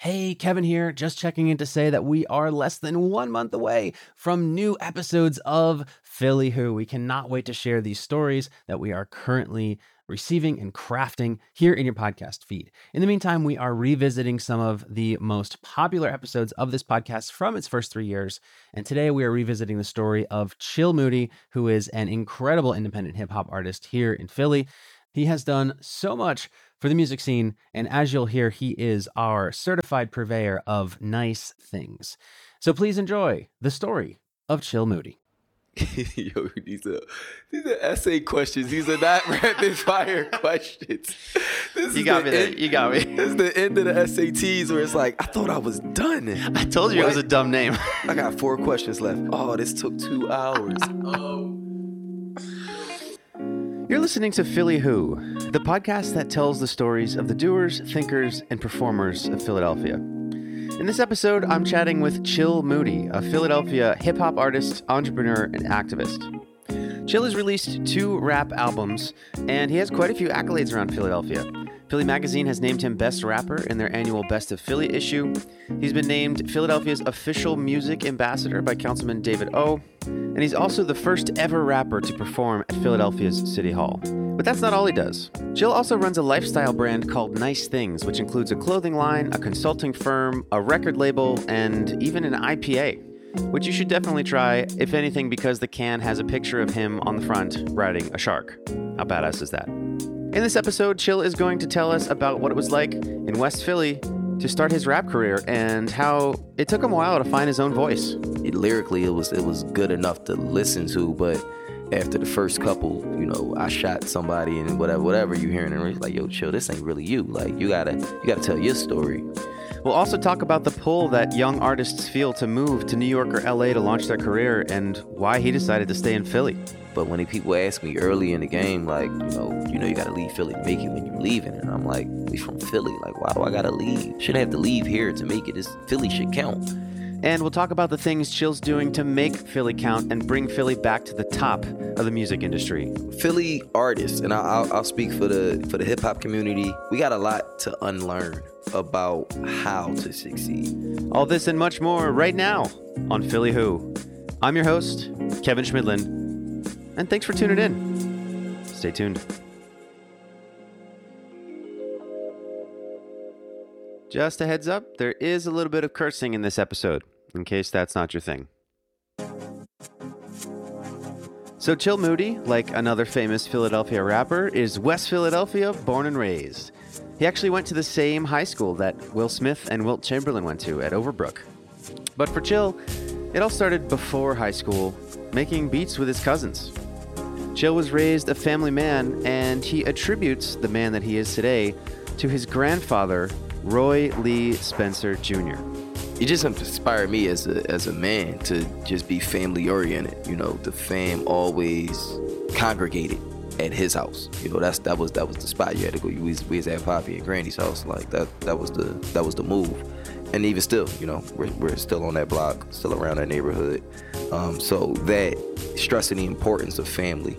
Hey, Kevin here, just checking in to say that we are less than one month away from new episodes of Philly Who. We cannot wait to share these stories that we are currently receiving and crafting here in your podcast feed. In the meantime, we are revisiting some of the most popular episodes of this podcast from its first three years. And today we are revisiting the story of Chill Moody, who is an incredible independent hip hop artist here in Philly. He has done so much for the music scene, and as you'll hear, he is our certified purveyor of nice things. So please enjoy the story of Chill Moody. Yo, these are these are essay questions. These are not rapid fire questions. This you got me there. End, you got me. This is the end of the SATs where it's like I thought I was done. I told you what? it was a dumb name. I got four questions left. Oh, this took two hours. oh. You're listening to Philly Who, the podcast that tells the stories of the doers, thinkers, and performers of Philadelphia. In this episode, I'm chatting with Chill Moody, a Philadelphia hip hop artist, entrepreneur, and activist. Chill has released two rap albums, and he has quite a few accolades around Philadelphia. Philly Magazine has named him Best Rapper in their annual Best of Philly issue. He's been named Philadelphia's official music ambassador by Councilman David O. And he's also the first ever rapper to perform at Philadelphia's City Hall. But that's not all he does. Chill also runs a lifestyle brand called Nice Things, which includes a clothing line, a consulting firm, a record label, and even an IPA which you should definitely try, if anything, because the can has a picture of him on the front riding a shark. How badass is that? In this episode, Chill is going to tell us about what it was like in West Philly to start his rap career and how it took him a while to find his own voice. It, lyrically, it was it was good enough to listen to, but after the first couple, you know, I shot somebody and whatever, whatever you hearing, and like, yo, chill, this ain't really you. Like, you gotta, you gotta tell your story. We'll also talk about the pull that young artists feel to move to New York or LA to launch their career and why he decided to stay in Philly. But when people ask me early in the game, like, you know, you know, you gotta leave Philly to make it when you're leaving, and I'm like, we from Philly. Like, why do I gotta leave? Shouldn't have to leave here to make it. This Philly should count. And we'll talk about the things Chill's doing to make Philly count and bring Philly back to the top of the music industry. Philly artists, and I'll, I'll speak for the for the hip hop community. We got a lot to unlearn about how to succeed. All this and much more right now on Philly Who. I'm your host, Kevin Schmidlin, and thanks for tuning in. Stay tuned. Just a heads up, there is a little bit of cursing in this episode, in case that's not your thing. So, Chill Moody, like another famous Philadelphia rapper, is West Philadelphia born and raised. He actually went to the same high school that Will Smith and Wilt Chamberlain went to at Overbrook. But for Chill, it all started before high school, making beats with his cousins. Chill was raised a family man, and he attributes the man that he is today to his grandfather, Roy Lee Spencer Jr. It just inspired me as a as a man to just be family oriented. You know, the fam always congregated at his house. You know, that's that was that was the spot you had to go. We was, we was at Poppy and Granny's house. Like that that was the that was the move. And even still, you know, we're, we're still on that block, still around that neighborhood. Um, so that stressing the importance of family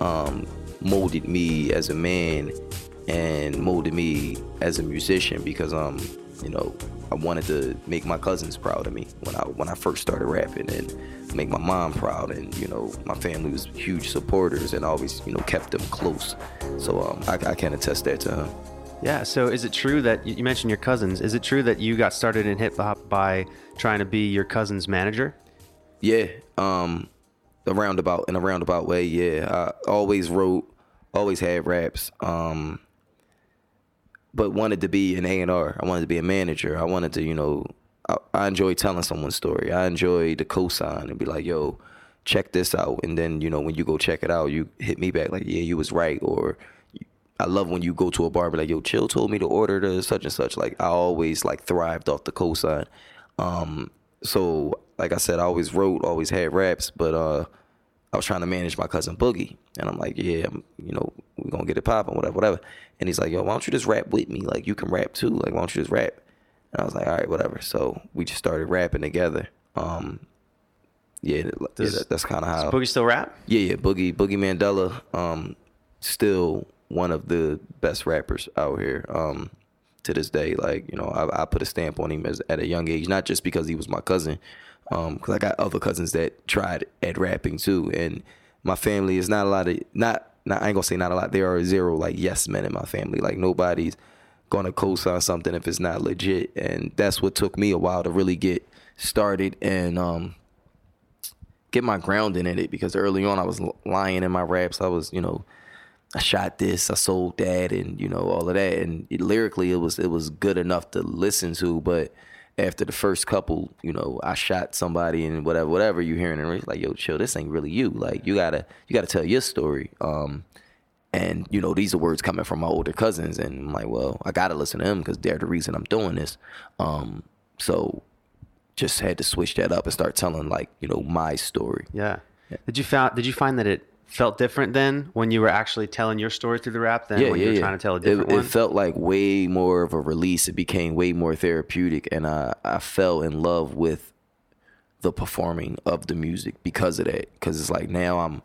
um, molded me as a man and molded me as a musician because um you know I wanted to make my cousins proud of me when I when I first started rapping and make my mom proud and you know my family was huge supporters and always you know kept them close so um, I, I can attest that to him. Yeah. So is it true that you mentioned your cousins? Is it true that you got started in hip hop by trying to be your cousin's manager? Yeah. Um, a roundabout in a roundabout way. Yeah. I always wrote, always had raps. Um, but wanted to be an A&R. I wanted to be a manager. I wanted to, you know, I, I enjoy telling someone's story. I enjoy the cosign and be like, yo, check this out. And then, you know, when you go check it out, you hit me back like, yeah, you was right. Or I love when you go to a bar and be like, yo, Chill told me to order the such and such. Like I always like thrived off the cosign. Um, so like I said, I always wrote, always had raps, but uh, I was trying to manage my cousin Boogie, and I'm like, yeah, I'm, you know, we're gonna get it popping, whatever, whatever. And he's like, yo, why don't you just rap with me? Like, you can rap too. Like, why don't you just rap? And I was like, all right, whatever. So we just started rapping together. Um, yeah, Does, yeah that's kind of how. Boogie still rap? Yeah, yeah. Boogie, Boogie Mandela, um, still one of the best rappers out here. Um, to this day. Like you know, I, I put a stamp on him as at a young age, not just because he was my cousin, because I got other cousins that tried at rapping too, and my family is not a lot of not. Not, I ain't gonna say not a lot. There are zero like yes men in my family. Like nobody's gonna co-sign something if it's not legit, and that's what took me a while to really get started and um, get my grounding in it. Because early on, I was lying in my raps. I was, you know, I shot this, I sold that, and you know all of that. And it, lyrically, it was it was good enough to listen to, but after the first couple, you know, I shot somebody and whatever, whatever you hearing, and it's like, yo, chill, this ain't really you. Like, you gotta, you gotta tell your story. Um, and you know, these are words coming from my older cousins, and I'm like, well, I gotta listen to them because they're the reason I'm doing this. Um, so just had to switch that up and start telling like, you know, my story. Yeah. Did you found Did you find that it felt different then when you were actually telling your story through the rap than when you were trying to tell a different it, one? It felt like way more of a release. It became way more therapeutic, and I I fell in love with the performing of the music because of that. Because it's like now I'm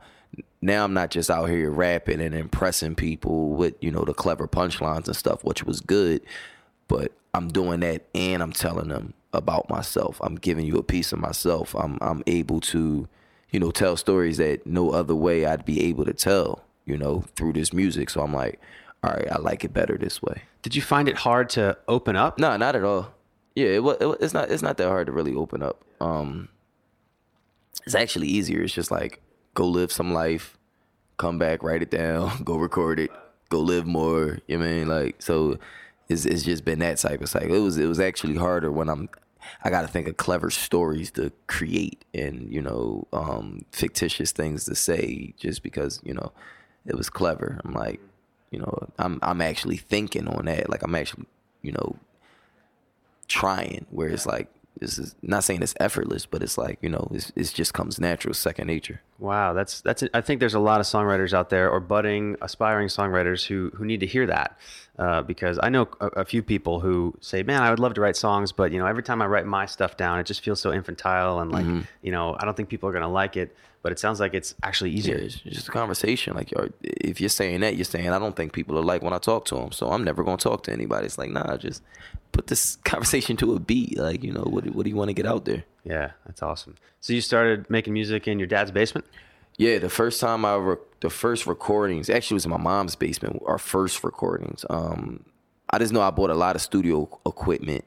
now I'm not just out here rapping and impressing people with you know the clever punchlines and stuff, which was good, but I'm doing that and I'm telling them about myself. I'm giving you a piece of myself. I'm I'm able to you know, tell stories that no other way I'd be able to tell, you know, through this music. So I'm like, all right, I like it better this way. Did you find it hard to open up? No, not at all. Yeah, it, it, it's not it's not that hard to really open up. Um, it's actually easier. It's just like go live some life, come back, write it down, go record it, go live more. You know I mean like so. It's, it's just been that type of cycle. It was it was actually harder when I'm I got to think of clever stories to create and you know um, fictitious things to say just because you know it was clever. I'm like, you know, I'm I'm actually thinking on that. Like I'm actually you know trying. Where it's like this is not saying it's effortless, but it's like you know it's, it just comes natural, second nature. Wow, that's that's. I think there's a lot of songwriters out there or budding, aspiring songwriters who who need to hear that, uh, because I know a, a, few people who say, "Man, I would love to write songs, but you know, every time I write my stuff down, it just feels so infantile and like mm-hmm. you know, I don't think people are gonna like it." But it sounds like it's actually easier. Yeah, it's just a conversation. Like, if you're saying that, you're saying I don't think people are like when I talk to them, so I'm never gonna talk to anybody. It's like, nah, just put this conversation to a beat. Like, you know, what what do you want to get out there? Yeah, that's awesome. So you started making music in your dad's basement? Yeah, the first time I re- the first recordings actually was in my mom's basement. Our first recordings. Um, I just know I bought a lot of studio equipment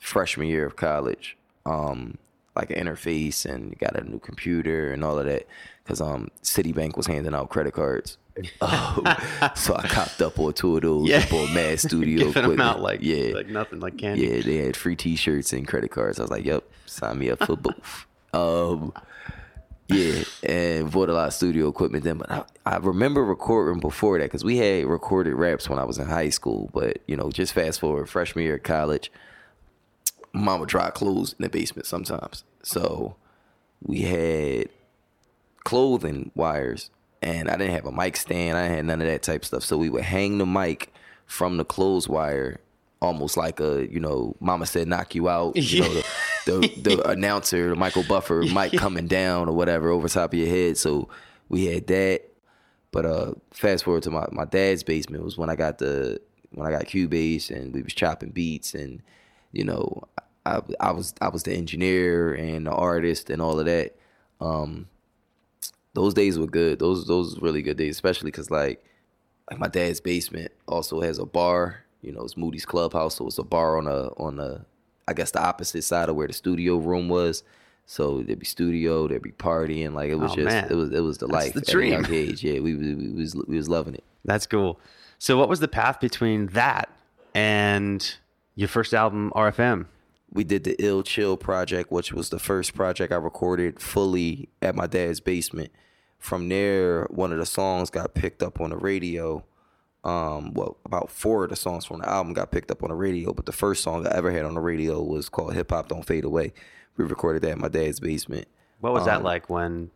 freshman year of college, um, like an interface and got a new computer and all of that, because um, Citibank was handing out credit cards. Um, so I copped up on two of those. Yeah. bought mad studio Giving equipment. them out like yeah, like nothing, like candy. Yeah, they had free T-shirts and credit cards. I was like, "Yep, sign me up for both." Um, yeah, and bought a lot of studio equipment then. But I, I remember recording before that because we had recorded raps when I was in high school. But you know, just fast forward freshman year of college, mom would dry clothes in the basement sometimes. So we had clothing wires, and I didn't have a mic stand. I had none of that type of stuff. So we would hang the mic from the clothes wire almost like a you know mama said knock you out. You know the, the, the announcer michael buffer mic coming down or whatever over top of your head. So we had that. But uh fast forward to my, my dad's basement was when i got the when i got cubase and we was chopping beats and you know I, I was i was the engineer and the artist and all of that. Um those days were good those those really good days especially because like like my dad's basement also has a bar you know, it's Moody's Clubhouse, so it's a bar on a on a I guess the opposite side of where the studio room was. So there'd be studio, there'd be partying, like it was oh, just man. it was it was the That's life the dream. at age. Yeah, we, we, we was we was loving it. That's cool. So what was the path between that and your first album RFM? We did the Ill Chill project, which was the first project I recorded fully at my dad's basement. From there, one of the songs got picked up on the radio um, well, about four of the songs from the album got picked up on the radio, but the first song I ever had on the radio was called "Hip Hop Don't Fade Away." We recorded that in my dad's basement. What was um, that like when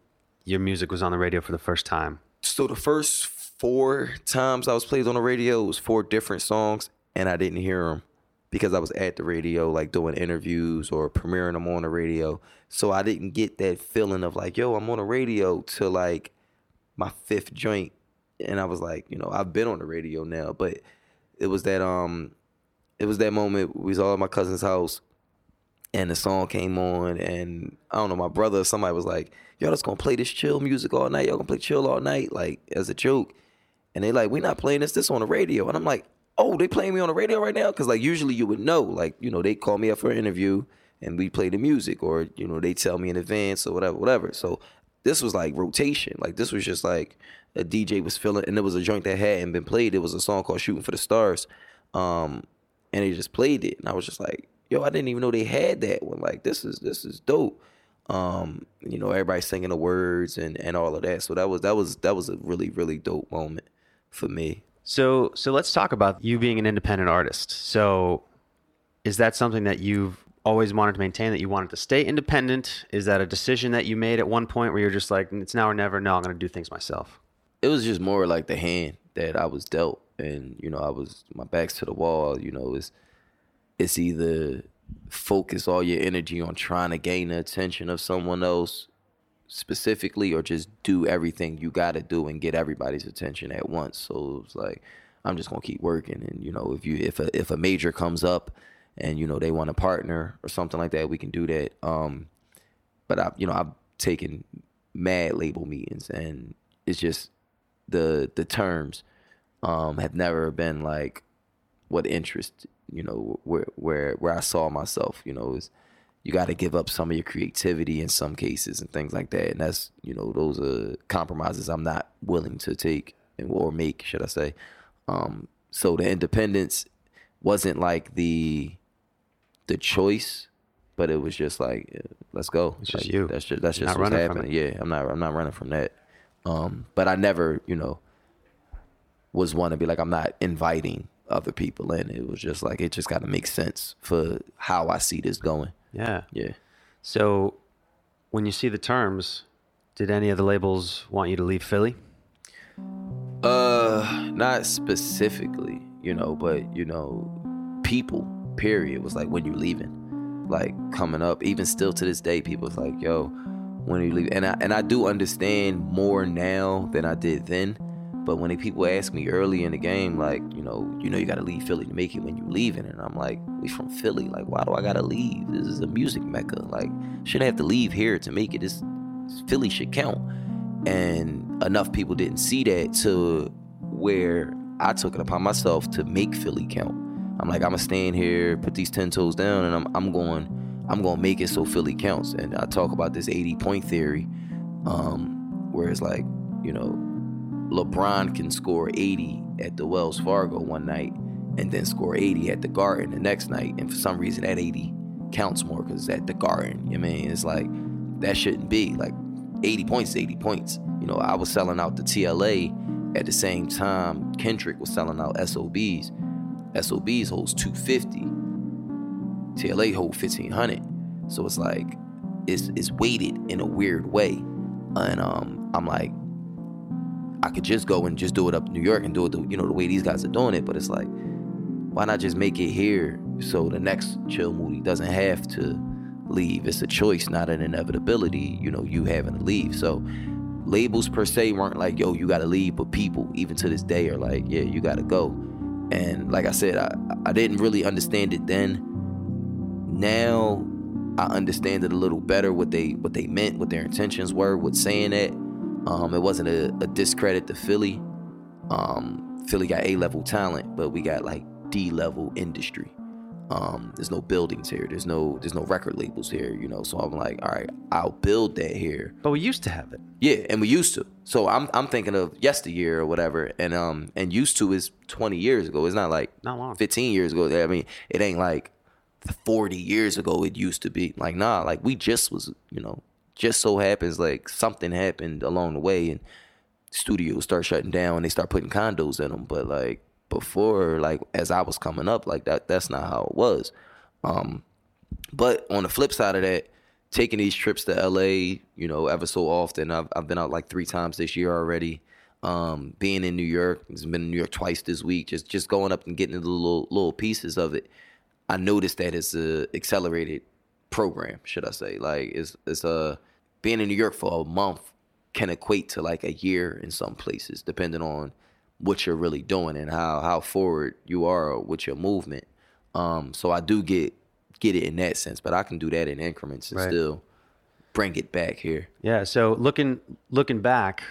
your music was on the radio for the first time? So the first four times I was played on the radio was four different songs, and I didn't hear them because I was at the radio, like doing interviews or premiering them on the radio. So I didn't get that feeling of like, yo, I'm on the radio to like my fifth joint and I was like, you know, I've been on the radio now, but it was that um it was that moment we was all at my cousin's house and the song came on and I don't know, my brother or somebody was like, Yo, let's gonna play this chill music all night. Y'all gonna play chill all night, like as a joke. And they like, "We're not playing this, this on the radio. And I'm like, oh, they playing me on the radio right now? Cause like usually you would know. Like, you know, they call me up for an interview and we play the music or, you know, they tell me in advance or whatever, whatever. So this was like rotation. Like this was just like a DJ was feeling and there was a joint that hadn't been played. It was a song called Shooting for the Stars. Um, and they just played it. And I was just like, yo, I didn't even know they had that one. Like this is this is dope. Um, you know, everybody singing the words and and all of that. So that was that was that was a really really dope moment for me. So so let's talk about you being an independent artist. So is that something that you've always wanted to maintain that you wanted to stay independent? Is that a decision that you made at one point where you're just like it's now or never, no, I'm going to do things myself? It was just more like the hand that I was dealt and you know, I was my back's to the wall, you know, it's it's either focus all your energy on trying to gain the attention of someone else specifically or just do everything you got to do and get everybody's attention at once. So it's like i'm just gonna keep working. And you know if you if a if a major comes up and you know they want a partner or something like that we can do that. Um but i you know i've taken mad label meetings and it's just the the terms um have never been like what interest you know where where where I saw myself you know is you got to give up some of your creativity in some cases and things like that. And that's you know those are compromises I'm not willing to take and or make should I say. Um, so the independence wasn't like the the choice but it was just like let's go. It's like, just you. that's just that's just what's happening. yeah I'm not I'm not running from that. Um, but I never you know was one to be like I'm not inviting other people in. It was just like it just got to make sense for how I see this going. Yeah. Yeah. So when you see the terms, did any of the labels want you to leave Philly? Uh, not specifically, you know, but you know, people. Period was like when you leaving, like coming up. Even still to this day, people's like, "Yo, when are you leaving?" And I and I do understand more now than I did then but when people ask me early in the game, like, you know, you know, you got to leave Philly to make it when you're leaving, and I'm like, we from Philly. Like, why do I gotta leave? This is a music mecca. Like, shouldn't have to leave here to make it. This Philly should count. And enough people didn't see that to where I took it upon myself to make Philly count. I'm like, I'm gonna stand here, put these ten toes down, and I'm I'm going, I'm gonna make it so Philly counts. And I talk about this 80 point theory, um, where it's like, you know, LeBron can score 80 at the Wells Fargo one night and then score 80 at the Garden the next night. And for some reason, that 80 counts more because at the Garden, you know I mean? It's like, that shouldn't be. Like, 80 points 80 points. You know, I was selling out the TLA at the same time Kendrick was selling out SOBs. SOBs holds 250. TLA hold 1500. So it's like, it's, it's weighted in a weird way. And um, I'm like, I could just go and just do it up in New York and do it, the, you know, the way these guys are doing it. But it's like, why not just make it here so the next Chill Moody doesn't have to leave? It's a choice, not an inevitability. You know, you having to leave. So labels per se weren't like, yo, you got to leave, but people, even to this day, are like, yeah, you got to go. And like I said, I, I didn't really understand it then. Now I understand it a little better what they what they meant, what their intentions were with saying that. Um, it wasn't a, a, discredit to Philly. Um, Philly got A level talent, but we got like D level industry. Um, there's no buildings here. There's no there's no record labels here. You know, so I'm like, all right, I'll build that here. But we used to have it. Yeah, and we used to. So I'm I'm thinking of yesteryear or whatever, and um and used to is 20 years ago. It's not like not long. 15 years ago. I mean, it ain't like 40 years ago. It used to be like nah. Like we just was you know just so happens like something happened along the way and studios start shutting down and they start putting condos in them. But like before, like as I was coming up, like that that's not how it was. Um, but on the flip side of that, taking these trips to LA, you know, ever so often. I've I've been out like three times this year already. Um, being in New York, I've been in New York twice this week. Just just going up and getting the little little pieces of it. I noticed that it's accelerated program, should I say? Like it's it's a being in New York for a month can equate to like a year in some places, depending on what you're really doing and how how forward you are with your movement. Um, so I do get get it in that sense, but I can do that in increments and Right. still bring it back here. Yeah. So looking looking back,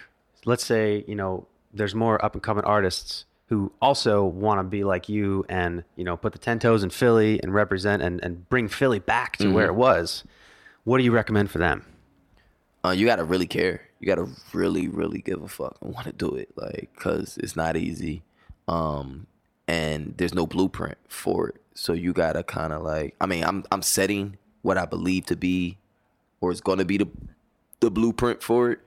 let's say you know there's more up and coming artists who also want to be like you and you know put the ten toes in Philly and represent and and bring Philly back to where it was. What do you recommend for them? uh, you gotta really care. You gotta really, really give a fuck and want to do it, like, cause it's not easy, um, and there's no blueprint for it. So you gotta kind of like, I mean, I'm I'm setting what I believe to be, or is gonna be the the blueprint for it,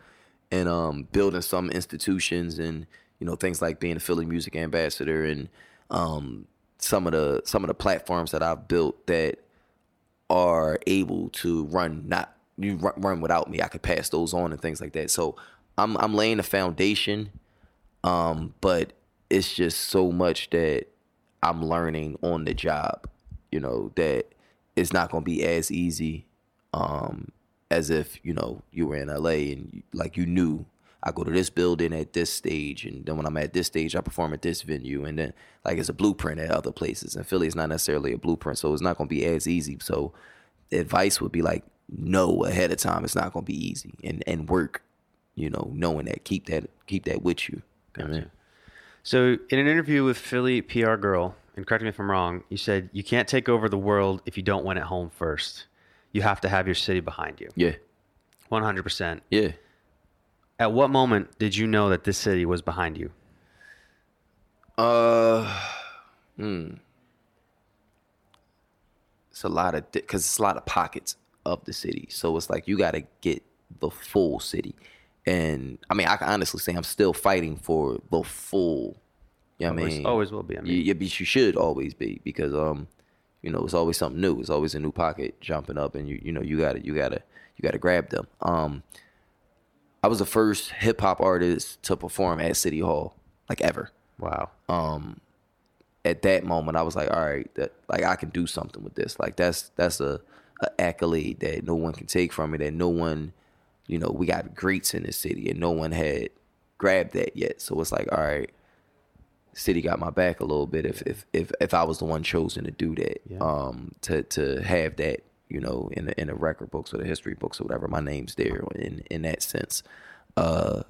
and um, building some institutions and you know things like being a Philly music ambassador and um, some of the some of the platforms that I've built that are able to run not you run, without me. I could pass those on and things like that. So I'm I'm laying the foundation, um, but it's just so much that I'm learning on the job. You know that it's not gonna be as easy um, as if you know you were in LA and like you knew I go to this building at this stage, and then when I'm at this stage, I perform at this venue, and then like it's a blueprint at other places. And Philly is not necessarily a blueprint, so it's not gonna be as easy. So advice would be like know ahead of time it's not gonna be easy, and and work, you know, knowing that keep that keep that with you. You know what I mean? So, in an interview with Philly PR Girl, and correct me if I'm wrong, you said you can't take over the world if you don't win at home first. You have to have your city behind you. Yeah, 100%. yeah. At what moment did you know that this city was behind you? Uh, hmm. It's a lot of because it's a lot of pockets of the city, so it's like you got to get the full city. And I mean, I can honestly say I'm still fighting for the full. You know what I Always, mean? always will be. I You, mean, you, you should always be because um, you know, it's always something new. It's always a new pocket jumping up, and you you know you gotta you gotta you gotta grab them. Um, I was the first hip hop artist to perform at City Hall, like ever wow. Um, at that moment I was like, all right, that like I can do something with this. Like that's that's a, a accolade that no one can take from me. That no one, you know, we got greats in this city, and no one had grabbed that yet. So it's like, all right, city got my back a little bit. If if if if I was the one chosen to do that, Yeah. um, to to have that, you know, in the in the record books or the history books or whatever, my name's there in in that sense. Uh,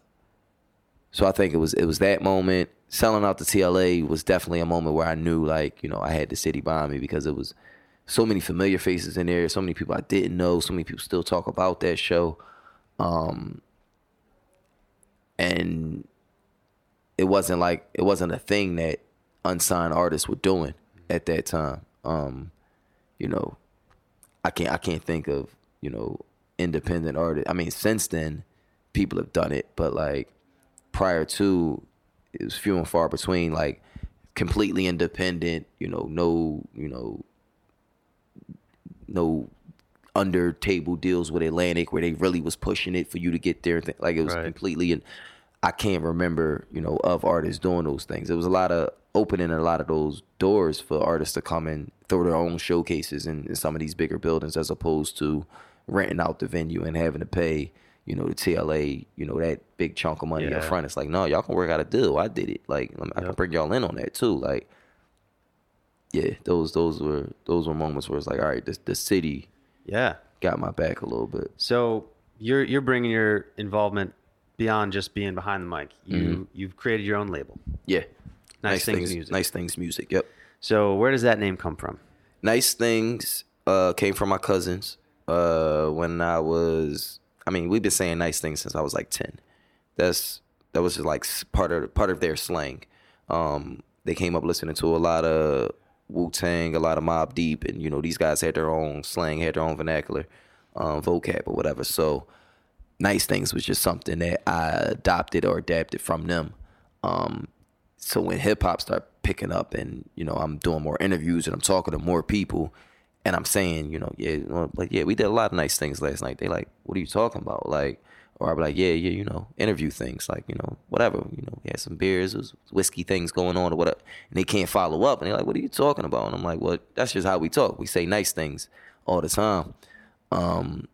so I think it was it was that moment. Selling out the TLA was definitely a moment where I knew like, you know, I had the city behind me because it was so many familiar faces in there, so many people I didn't know, so many people still talk about that show. Um and it wasn't like it wasn't a thing that unsigned artists were doing at that time. Um, you know, I can't I can't think of, you know, independent artists. I mean, since then people have done it, but like prior to it was few and far between like completely independent, you know, no, you know, no under table deals with Atlantic where they really was pushing it for you to get there. Like it was Right. completely, and I can't remember, you know, of artists doing those things. It was a lot of opening a lot of those doors for artists to come and throw their own showcases in, in some of these bigger buildings as opposed to renting out the venue and having to pay, you know, the TLA, you know, that big chunk of money Yeah. up front. It's like, no, y'all can work out a deal. I did it. Like I can Yep. bring y'all in on that too. Like, yeah, those those were those were moments where it's like, all right, this the city Yeah. got my back a little bit. So you're you're bringing your involvement beyond just being behind the mic. You Mm-hmm. you've created your own label. Yeah. Nice Things Music. Nice things music. Yep. So where does that name come from? Nice things uh, came from my cousins. Uh, when I was, I mean, we've been saying nice things since I was like ten. That's that was just like part of part of their slang. Um, they came up listening to a lot of Wu Tang, a lot of Mobb Deep, and you know these guys had their own slang, had their own vernacular, um, vocab or whatever. So nice things was just something that I adopted or adapted from them. Um, so when hip hop started picking up and you know I'm doing more interviews and I'm talking to more people and I'm saying you know yeah like yeah we did a lot of nice things last night. They like what are you talking about? Like or I'll be like yeah yeah you know interview things like you know whatever you know we had some beers was whiskey things going on or whatever and they can't follow up and they're like what are you talking about? And I'm like well that's just how we talk. We say nice things all the time. Um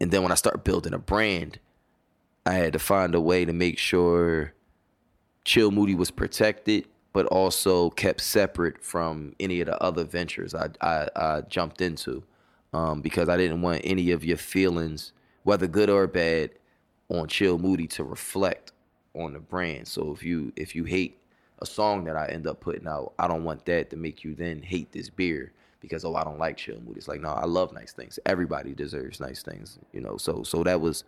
and then when I start building a brand I had to find a way to make sure Chill Moody was protected but also kept separate from any of the other ventures I I, I jumped into, um, because I didn't want any of your feelings, whether good or bad, on Chill Moody to reflect on the brand. So if you if you hate a song that I end up putting out, I don't want that to make you then hate this beer because oh I don't like Chill Moody. It's like no, I love nice things. Everybody deserves nice things, you know. So so that was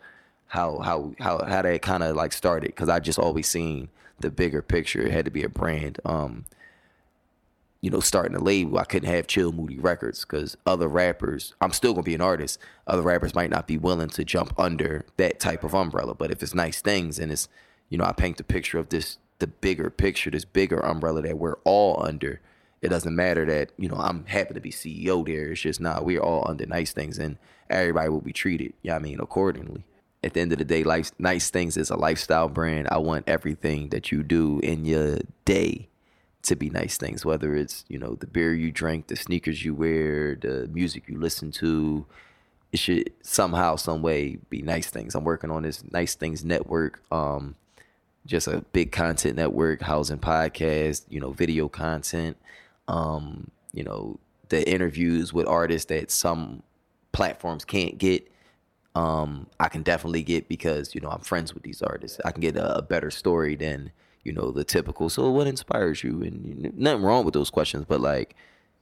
how how how how that kind of like started because I just always seen the bigger picture. It had to be a brand. Um, you know, starting a label, I couldn't have Chill Moody Records because other rappers, I'm still gonna be an artist. Other rappers might not be willing to jump under that type of umbrella. But if it's nice things and it's, you know, I paint the picture of this, the bigger picture, this bigger umbrella that we're all under. It doesn't matter that you know I'm happy to be CEO there. It's just nah, we're all under nice things, and everybody will be treated. Yeah, I mean accordingly at the end of the day, life nice things is a lifestyle brand. I want everything that you do in your day to be nice things, whether it's, you know, the beer you drink, the sneakers you wear, the music you listen to. It should somehow, some way be nice things. I'm working on this nice things network. Um, just a big content network, housing podcast, you know, video content, um, you know, the interviews with artists that some platforms can't get um, I can definitely get because you know I'm friends with these artists. I can get a, a better story than you know the typical. So what inspires you? And you know, nothing wrong with those questions, but like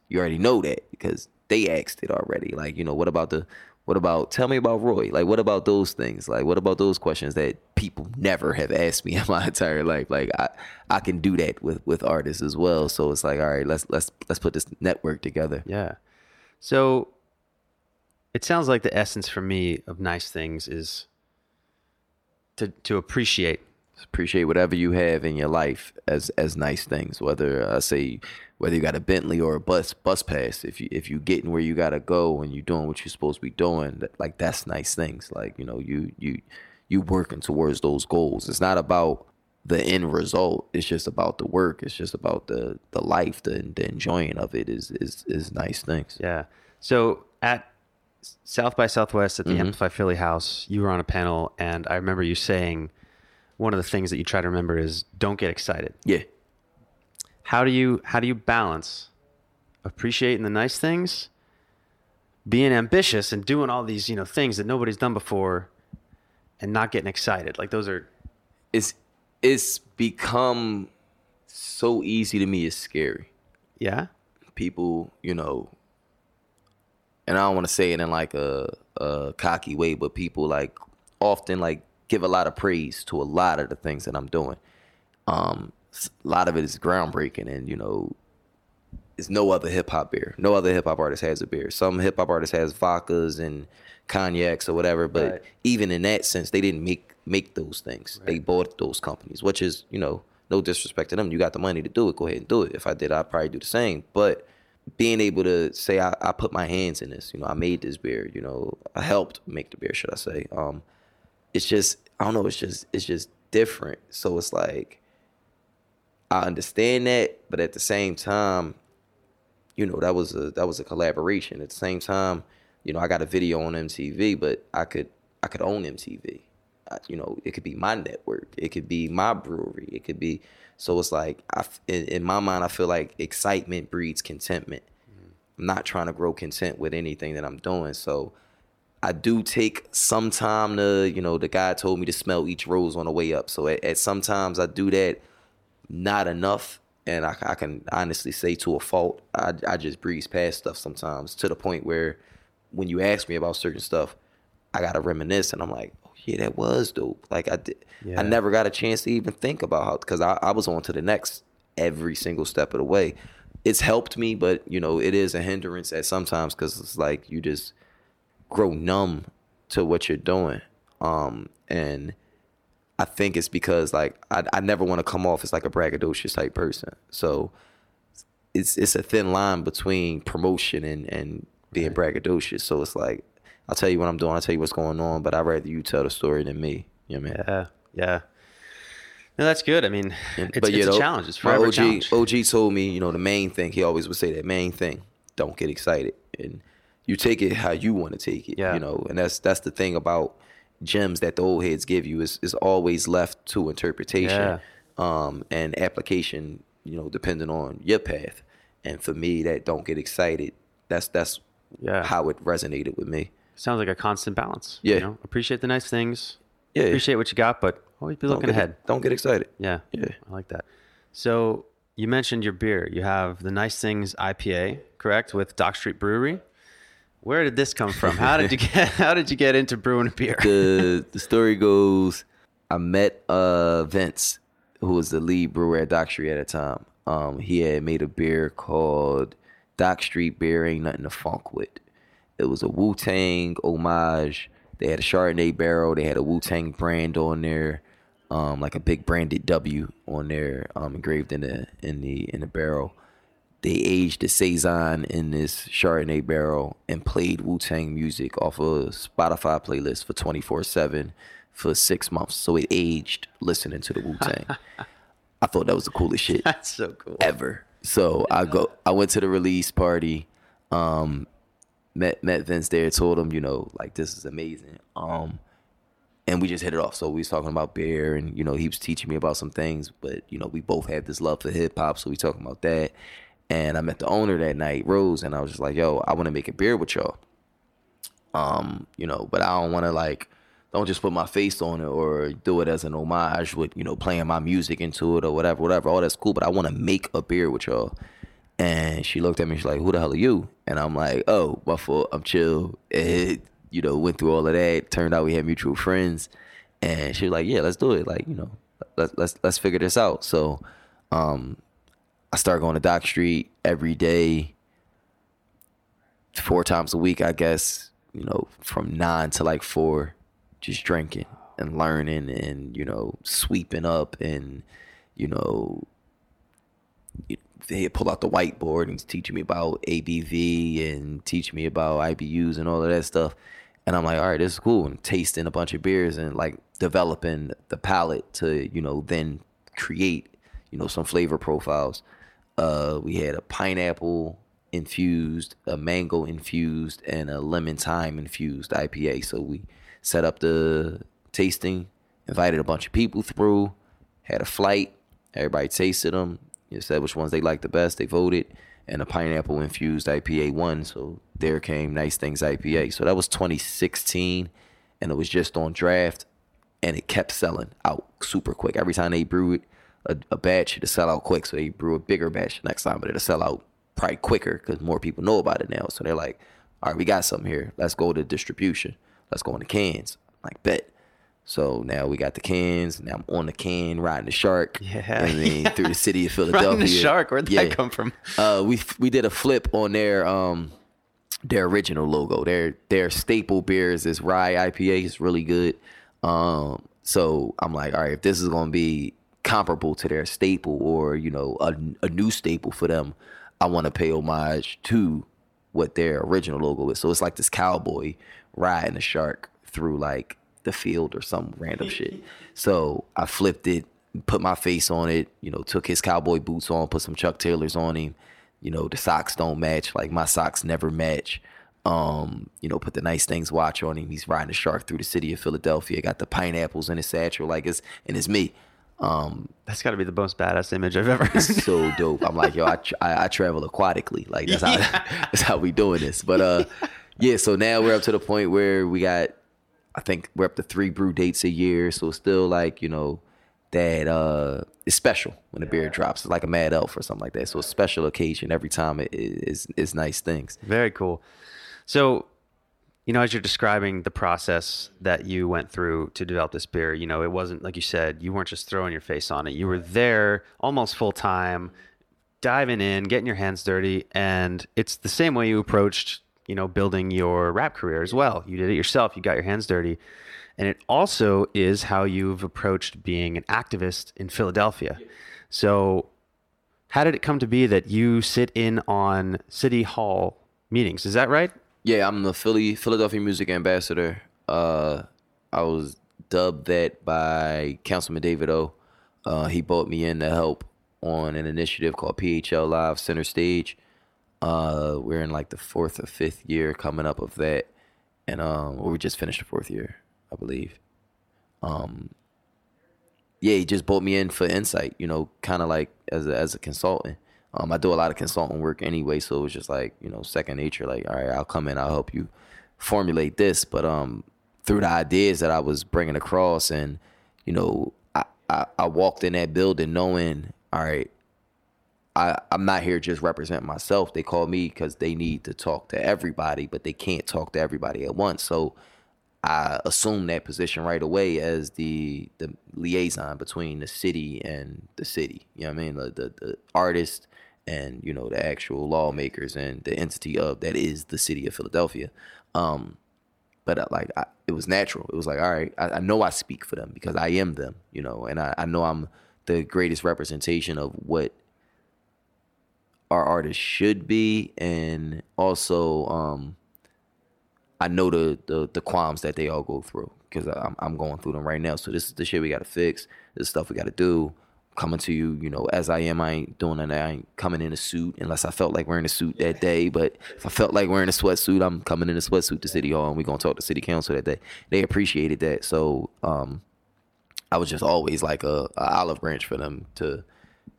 you already know that because they asked it already. Like you know what about the what about tell me about Roy? Like what about those things? Like what about those questions that people never have asked me in my entire life? Like I I can do that with with artists as well. So it's like all right, let's let's let's put this network together. Yeah. So it sounds like the essence for me of nice things is to to appreciate appreciate whatever you have in your life as as nice things whether i uh, say whether you got a bentley or a bus bus pass if you if you getting where you got to go and you doing what you're supposed to be doing that, like that's nice things like you know you you you working towards those goals it's not about the end result it's just about the work it's just about the the life the, the enjoying of it is is is nice things yeah so at South by Southwest at the mm-hmm. Amplify Philly house, you were on a panel, and I remember you saying one of the things that you try to remember is don't get excited. Yeah. How do you how do you balance appreciating the nice things, being ambitious and doing all these you know things that nobody's done before, and not getting excited? Like those are. It's it's become so easy to me. It's scary. Yeah. People, you know, and I don't want to say it in like a, a cocky way, but people like often like give a lot of praise to a lot of the things that I'm doing. Um, a lot of it is groundbreaking, and you know, it's no other hip hop beer. No other hip hop artist has a beer. Some hip hop artist has vodkas and cognacs or whatever, but right. even in that sense, they didn't make make those things. Right. They bought those companies, which is you know no disrespect to them. You got the money to do it. Go ahead and do it. If I did, I'd probably do the same. But being able to say I, I put my hands in this, you know, I made this beer, you know, I helped make the beer, should I say? Um, it's just I don't know, it's just it's just different. So it's like I understand that, but at the same time, you know, that was a that was a collaboration. At the same time, you know, I got a video on MTV, but I could I could own MTV. I, you know, it could be my network, it could be my brewery, it could be so it's like I, in, in my mind, I feel like excitement breeds contentment. Mm-hmm. I'm not trying to grow content with anything that I'm doing. So I do take some time to, you know, the guy told me to smell each rose on the way up. So at, at sometimes I do that, not enough. And I, I, can honestly say to a fault, I, I just breeze past stuff sometimes to the point where when you ask me about certain stuff, I gotta reminisce and I'm like, oh yeah, that was dope. Like I did, yeah. I never got a chance to even think about how because I, I was on to the next every single step of the way. It's helped me, but you know, it is a hindrance at sometimes because it's like you just grow numb to what you're doing. Um, and I think it's because like I, I never want to come off as like a braggadocious type person. So it's it's a thin line between promotion and and being braggadocious. So it's like I'll tell you what I'm doing. I'll tell you what's going on, but I'd rather you tell the story than me. You know what I mean? Yeah, yeah. No, that's good. I mean, it's, but, it's a challenge. It's forever OG, challenge. OG told me, you know, the main thing. He always would say that main thing: don't get excited, and you take it how you want to take it. Yeah. You know, and that's that's the thing about gems that the old heads give you is is always left to interpretation. Yeah. Um, and application you know, depending on your path. And for me, that don't get excited. That's that's Yeah. how it resonated with me. Sounds like a constant balance. Yeah. You know, appreciate the nice things. Yeah. Appreciate what you got, but always be Don't looking get- ahead. Don't get excited. Yeah. Yeah. I like that. So you mentioned your beer. You have the Nice Things IPA, correct, with Dock Street Brewery. Where did this come from? How did you get how did you get into brewing a beer? the the story goes, I met uh Vince, who was the lead brewer at Dock Street at the time. Um, he had made a beer called Dock Street Beer Ain't Nothing to Funk with. It was a Wu Tang homage. They had a Chardonnay barrel. They had a Wu Tang brand on there, um, like a big branded W on there, um, engraved in the in the in the barrel. They aged the saison in this Chardonnay barrel and played Wu Tang music off a Spotify playlist for 24 7 for six months. So it aged listening to the Wu Tang. I thought that was the coolest shit That's so cool. ever. So I go I went to the release party, um, met met Vince there, told him, you know, like this is amazing. Um and we just hit it off. So we was talking about beer and, you know, he was teaching me about some things, but you know, we both had this love for hip hop, so we talking about that. And I met the owner that night, Rose, and I was just like, yo, I want to make a beer with y'all. Um, you know, but I don't want to like don't just put my face on it or do it as an homage with, you know, playing my music into it or whatever, whatever. All that's cool, but I want to make a beer with y'all. And she looked at me, she's like, Who the hell are you? And I'm like, Oh, my fault, I'm chill. It, you know, went through all of that. Turned out we had mutual friends. And she was like, Yeah, let's do it. Like, you know, let's let's let's figure this out. So um I started going to Dock Street every day, four times a week, I guess, you know, from nine to like four, just drinking and learning and, you know, sweeping up and, you know, they pull out the whiteboard and teaching me about ABV and teach me about IBUs and all of that stuff. And I'm like, all right, this is cool. And tasting a bunch of beers and like developing the palate to, you know, then create, you know, some flavor profiles. Uh, we had a pineapple infused, a mango infused, and a lemon thyme infused IPA. So we set up the tasting, invited a bunch of people through, had a flight. Everybody tasted them. You said which ones they liked the best. They voted, and a pineapple infused IPA won. So there came Nice Things IPA. So that was 2016, and it was just on draft, and it kept selling out super quick. Every time they brew it, a, a batch, it'll sell out quick. So they brew a bigger batch next time, but it'll sell out probably quicker because more people know about it now. So they're like, all right, we got something here. Let's go to distribution. Let's go into cans. like, bet. So now we got the cans. Now I'm on the can, riding the shark. Yeah. And then through the city of Philadelphia. Riding the shark. Where'd that come from? Uh, we we did a flip on their um their original logo. Their their staple beers is rye IPA. It's really good. Um, so I'm like, all right, if this is gonna be comparable to their staple or you know a, a new staple for them, I want to pay homage to what their original logo is. So it's like this cowboy riding a shark through like the field or some random shit. So I flipped it, put my face on it, you know, took his cowboy boots on, put some Chuck Taylors on him. You know, the socks don't match. Like my socks never match. Um, you know, put the nice things watch on him. He's riding a shark through the city of Philadelphia. Got the pineapples in his satchel, like it's and it's me. Um, That's got to be the most badass image I've ever it's so dope. I'm like, yo, I, tr- I, I travel aquatically. Like that's how that's how we doing this. But uh, yeah. So now we're up to the point where we got, I think we're up to three brew dates a year. So it's still like you know that uh, it's special when the beer drops. It's like a Mad Elf or something like that. So a special occasion every time. It is is nice things. Very cool. So, you know, as you're describing the process that you went through to develop this beer, you know, it wasn't like you said, you weren't just throwing your face on it. You were there almost full time, diving in, getting your hands dirty. And it's the same way you approached, you know, building your rap career as well. You did it yourself, you got your hands dirty. And it also is how you've approached being an activist in Philadelphia. So, how did it come to be that you sit in on city hall meetings? Is that right? Yeah, I'm the Philly Philadelphia Music Ambassador. Uh, I was dubbed that by Councilman David O. Uh, he brought me in to help on an initiative called PHL Live Center Stage. Uh, we're in like the fourth or fifth year coming up of that, and um, or we just finished the fourth year, I believe. Um, yeah, he just brought me in for insight. You know, kind of like as a, as a consultant. Um, I do a lot of consultant work anyway, so it was just like you know second nature. Like, all right, I'll come in, I'll help you formulate this. But um, through the ideas that I was bringing across, and you know, I, I, I walked in that building knowing, all right, I, I'm not here just represent myself. They call me because they need to talk to everybody, but they can't talk to everybody at once. So I assumed that position right away as the the liaison between the city and the city. You know what I mean? The the, the artist and you know the actual lawmakers and the entity of that is the city of Philadelphia. Um, but uh, like I, it was natural. It was like, all right, I, I, know I speak for them because I am them, you know, and I, I know I'm the greatest representation of what our artists should be, and also um, I know the, the the qualms that they all go through because I'm I'm going through them right now. So this is the shit we got to fix. This stuff we got to do. Coming to you, you know, as I am, I ain't doing that. I ain't coming in a suit unless I felt like wearing a suit that day. But if I felt like wearing a sweatsuit, I'm coming in a sweatsuit to City Hall, and we gonna talk to City Council that day. They appreciated that, so um, I was just always like a, a olive branch for them to,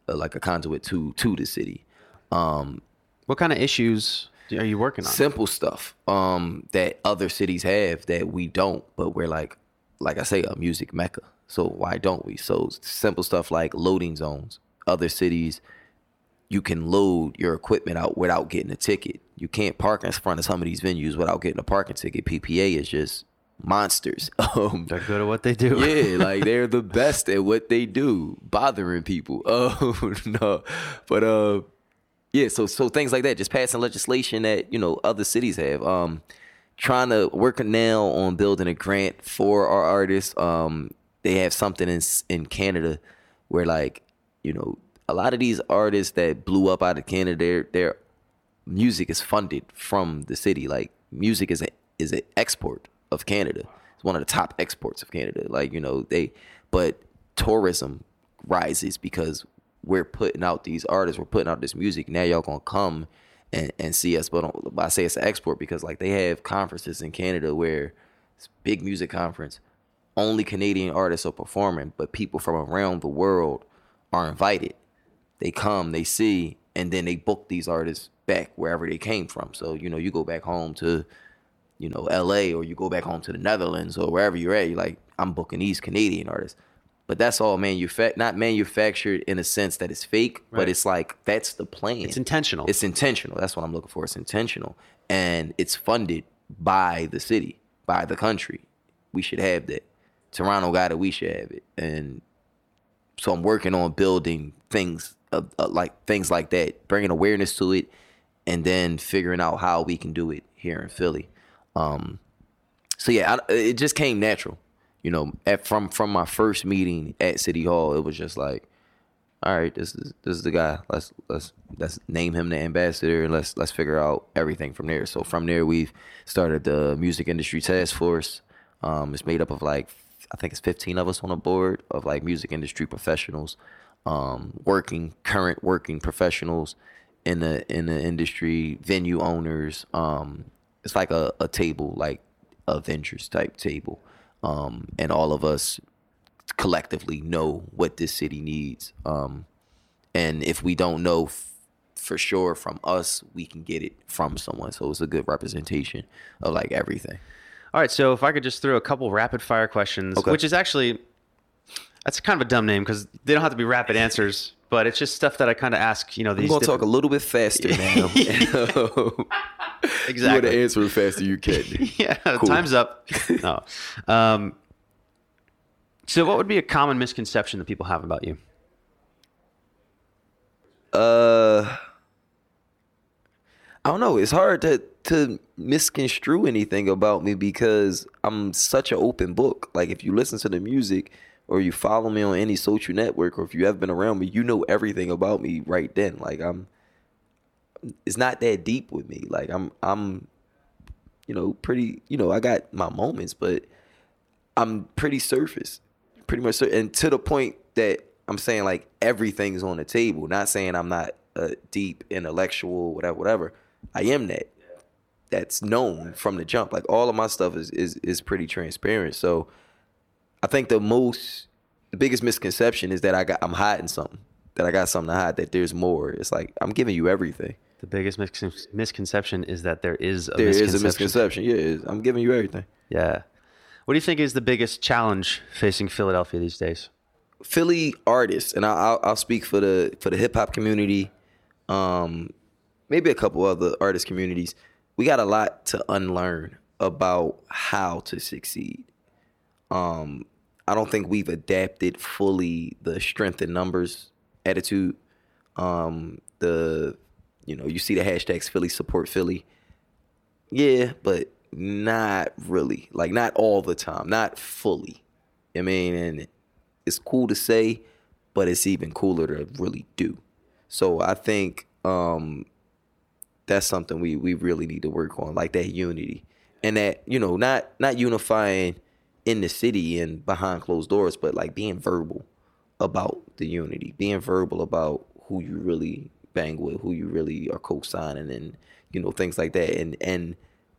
uh, like a conduit to to the city. Um, what kind of issues are you working on? Simple stuff um, that other cities have that we don't, but we're like, like I say, a music mecca. So why don't we? So simple stuff like loading zones. Other cities, you can load your equipment out without getting a ticket. You can't park in front of some of these venues without getting a parking ticket. PPA is just monsters. Um, they're good at what they do. yeah, like they're the best at what they do, bothering people. Oh no, but uh, yeah, so so things like that, just passing legislation that you know other cities have. Um, trying to work now on building a grant for our artists. Um, they have something in in Canada where like you know a lot of these artists that blew up out of Canada, their their music is funded from the city. Like music is a is an export of Canada. It's one of the top exports of Canada. Like you know they, but tourism rises because we're putting out these artists, we're putting out this music. Now y'all gonna come and, and see us. But I say it's an export because like they have conferences in Canada where it's big music conference. Only Canadian artists are performing, but people from around the world are invited. They come, they see, and then they book these artists back wherever they came from. So, you know, you go back home to, you know, LA or you go back home to the Netherlands or wherever you're at, you're like, I'm booking these Canadian artists but that's all manufact not manufactured in a sense that it's fake, right. but it's like that's the plan. It's intentional. It's intentional. That's what I'm looking for. It's intentional, and it's funded by the city, by the country. We should have that. Toronto got it. We should have it, and so I'm working on building things uh, uh, like things like that, bringing awareness to it, and then figuring out how we can do it here in Philly. Um, so yeah, I, it just came natural you know, at, from from my first meeting at City Hall, it was just like, all right, this is this is the guy. Let's let's let's name him the ambassador and let's let's figure out everything from there. So from there, we've started the music industry task force. Um, it's made up of like I think it's 15 of us on the board of like music industry professionals, um, working current working professionals in the in the industry, venue owners. Um, it's like a, a table, like Avengers type table um, and all of us collectively know what this city needs. Um, and if we don't know f- for sure from us, we can get it from someone. So it's a good representation of like everything. All right, so if I could just throw a couple rapid fire questions, okay. which is actually that's kind of a dumb name because they don't have to be rapid answers, but it's just stuff that I kind of ask. You know, these. I'm gonna talk a little bit faster now. exactly. You to answer as fast as you can. yeah, cool. time's up. No. Um, so, what would be a common misconception that people have about you? Uh, I don't know. It's hard to to misconstrue anything about me because I'm such an open book. Like if you listen to the music or you follow me on any social network or if you have been around me, you know everything about me right then. Like I'm it's not that deep with me. Like I'm I'm you know, pretty, you know, I got my moments, but I'm pretty surface. Pretty much and to the point that I'm saying like everything's on the table, not saying I'm not a deep intellectual whatever whatever. I am that. That's known from the jump. Like all of my stuff is is is pretty transparent. So I think the most the biggest misconception is that I got I'm hiding something. That I got something to hide. That there's more. It's like I'm giving you everything. The biggest mis- misconception is that there is a There is misconception. a misconception. Yeah, is. I'm giving you everything. Yeah. What do you think is the biggest challenge facing Philadelphia these days? Philly artists, and I'll, I'll speak for the for the hip hop community, um, maybe a couple other artist communities. We got a lot to unlearn about how to succeed. Um, I don't think we've adapted fully the strength in numbers attitude. Um, the you know you see the hashtags Philly support Philly. Yeah, but not really. Like not all the time, not fully. I mean, and it's cool to say, but it's even cooler to really do. So I think um, that's something we we really need to work on, like that unity, and that you know, not not unifying in the city and behind closed doors, but like being verbal about the unity, being verbal about who you really bang with, who you really are co-signing, and you know things like that, and and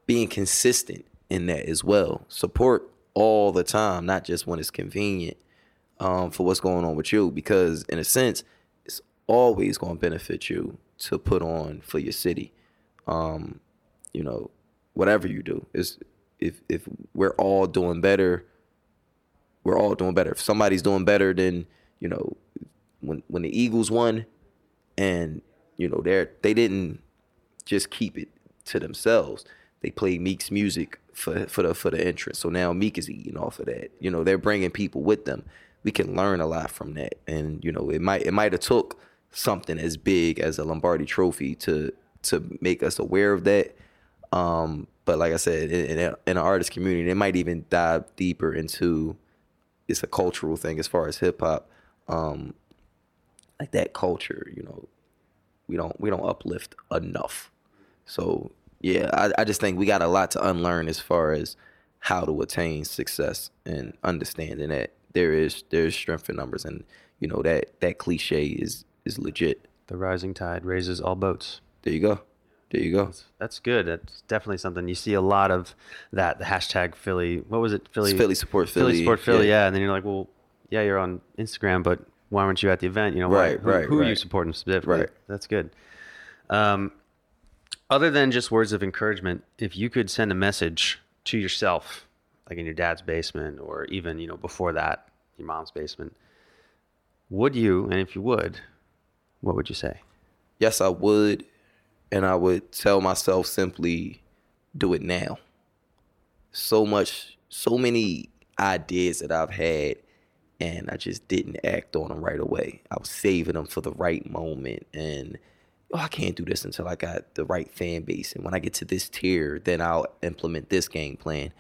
being consistent in that as well. Support all the time, not just when it's convenient um, for what's going on with you, because in a sense, it's always going to benefit you to put on for your city. Um, you know, whatever you do is if if we're all doing better, we're all doing better. If somebody's doing better than you know, when when the Eagles won, and you know they're they didn't just keep it to themselves. They played Meek's music for for the for the entrance. So now Meek is eating off of that. You know, they're bringing people with them. We can learn a lot from that. And you know, it might it might have took something as big as a Lombardi Trophy to to make us aware of that. Um, but like I said, in, in, in an artist community, it might even dive deeper into it's a cultural thing as far as hip hop. Um, like that culture, you know, we don't we don't uplift enough. So yeah, I, I just think we got a lot to unlearn as far as how to attain success and understanding that there is there's strength in numbers and you know that that cliche is is legit. The rising tide raises all boats. There you go. There you go. That's good. That's definitely something you see a lot of that. The hashtag Philly. What was it? Philly. It's Philly support Philly, Philly. support Philly. Yeah. Yeah. and then you're like, well, yeah, you're on Instagram, but why weren't you at the event? You know, Right, why, who, right, Who are you supporting specifically? Right. That's good. Um, other than just words of encouragement, if you could send a message to yourself, like in your dad's basement, or even you know before that, your mom's basement, would you? And if you would, what would you say? Yes, I would, and I would tell myself simply, do it now. So much, so many ideas that I've had, and I just didn't act on them right away. I was saving them for the right moment, and oh, I can't do this until I got the right fan base, and when I get to this tier, then I'll implement this game plan.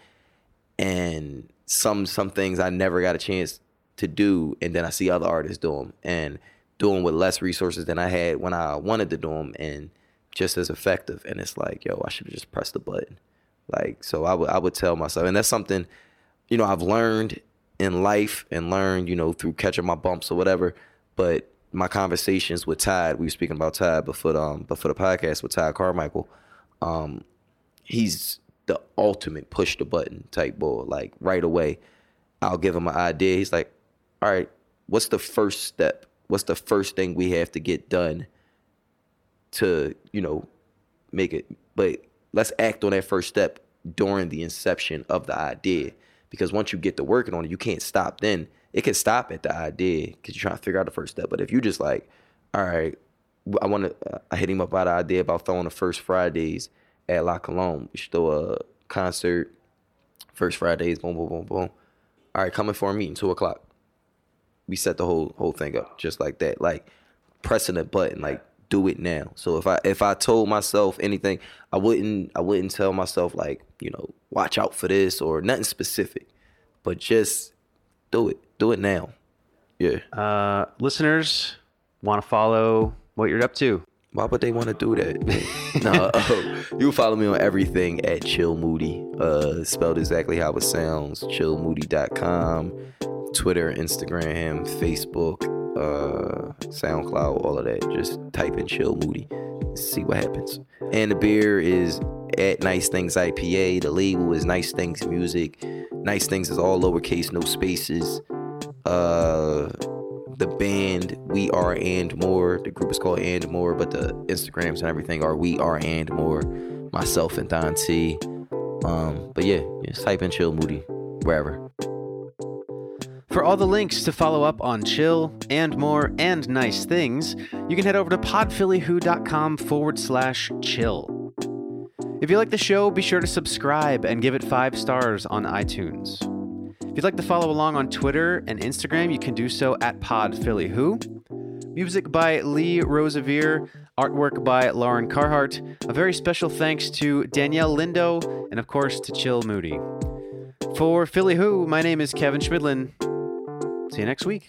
And some some things I never got a chance to do, and then I see other artists do them, and doing with less resources than I had when I wanted to do them, and just as effective. And it's like, yo, I should have just pressed the button. Like, so I would I would tell myself, and that's something, you know, I've learned in life and learned, you know, through catching my bumps or whatever. But my conversations with Todd, we were speaking about Todd before the, um before the podcast with Todd Carmichael. Um, he's the ultimate push the button type boy. Like right away, I'll give him an idea. He's like, all right, what's the first step? What's the first thing we have to get done to, you know, make it? But let's act on that first step during the inception of the idea. Because once you get to working on it, you can't stop then. It can stop at the idea because you're trying to figure out the first step. But if you just like, all right, I want to, I hit him up about the idea about throwing the first Fridays at La Colombe. We should throw a concert, first Fridays, boom, boom, boom, boom. All right, coming for a meeting, two o'clock. We set the whole whole thing up just like that, like pressing a button, like do it now. So if I if I told myself anything, I wouldn't I wouldn't tell myself like you know watch out for this or nothing specific, but just do it, do it now. Yeah. Uh, listeners want to follow what you're up to. Why would they want to do that? no, uh, you follow me on everything at Chill Moody. Uh, spelled exactly how it sounds. Chillmoody.com, Twitter, Instagram, Facebook, uh, SoundCloud, all of that. Just type in Chill Moody. See what happens. And the beer is at Nice Things IPA. The label is Nice Things Music. Nice Things is all lowercase, no spaces. Uh, the band We Are and More. The group is called And More, but the Instagrams and everything are We Are and More. Myself and Donn T. Um, but yeah, just type in Chill Moody wherever. For all the links to follow up on Chill and more and nice things, you can head over to podphillywho.com forward slash chill. If you like the show, be sure to subscribe and give it five stars on iTunes. If you'd like to follow along on Twitter and Instagram, you can do so at PodPhillyWho. Music by Lee Rosevere, artwork by Lauren Carhart. A very special thanks to Danielle Lindo, and of course to Chill Moody. For Philly Who, my name is Kevin Schmidlin. See you next week.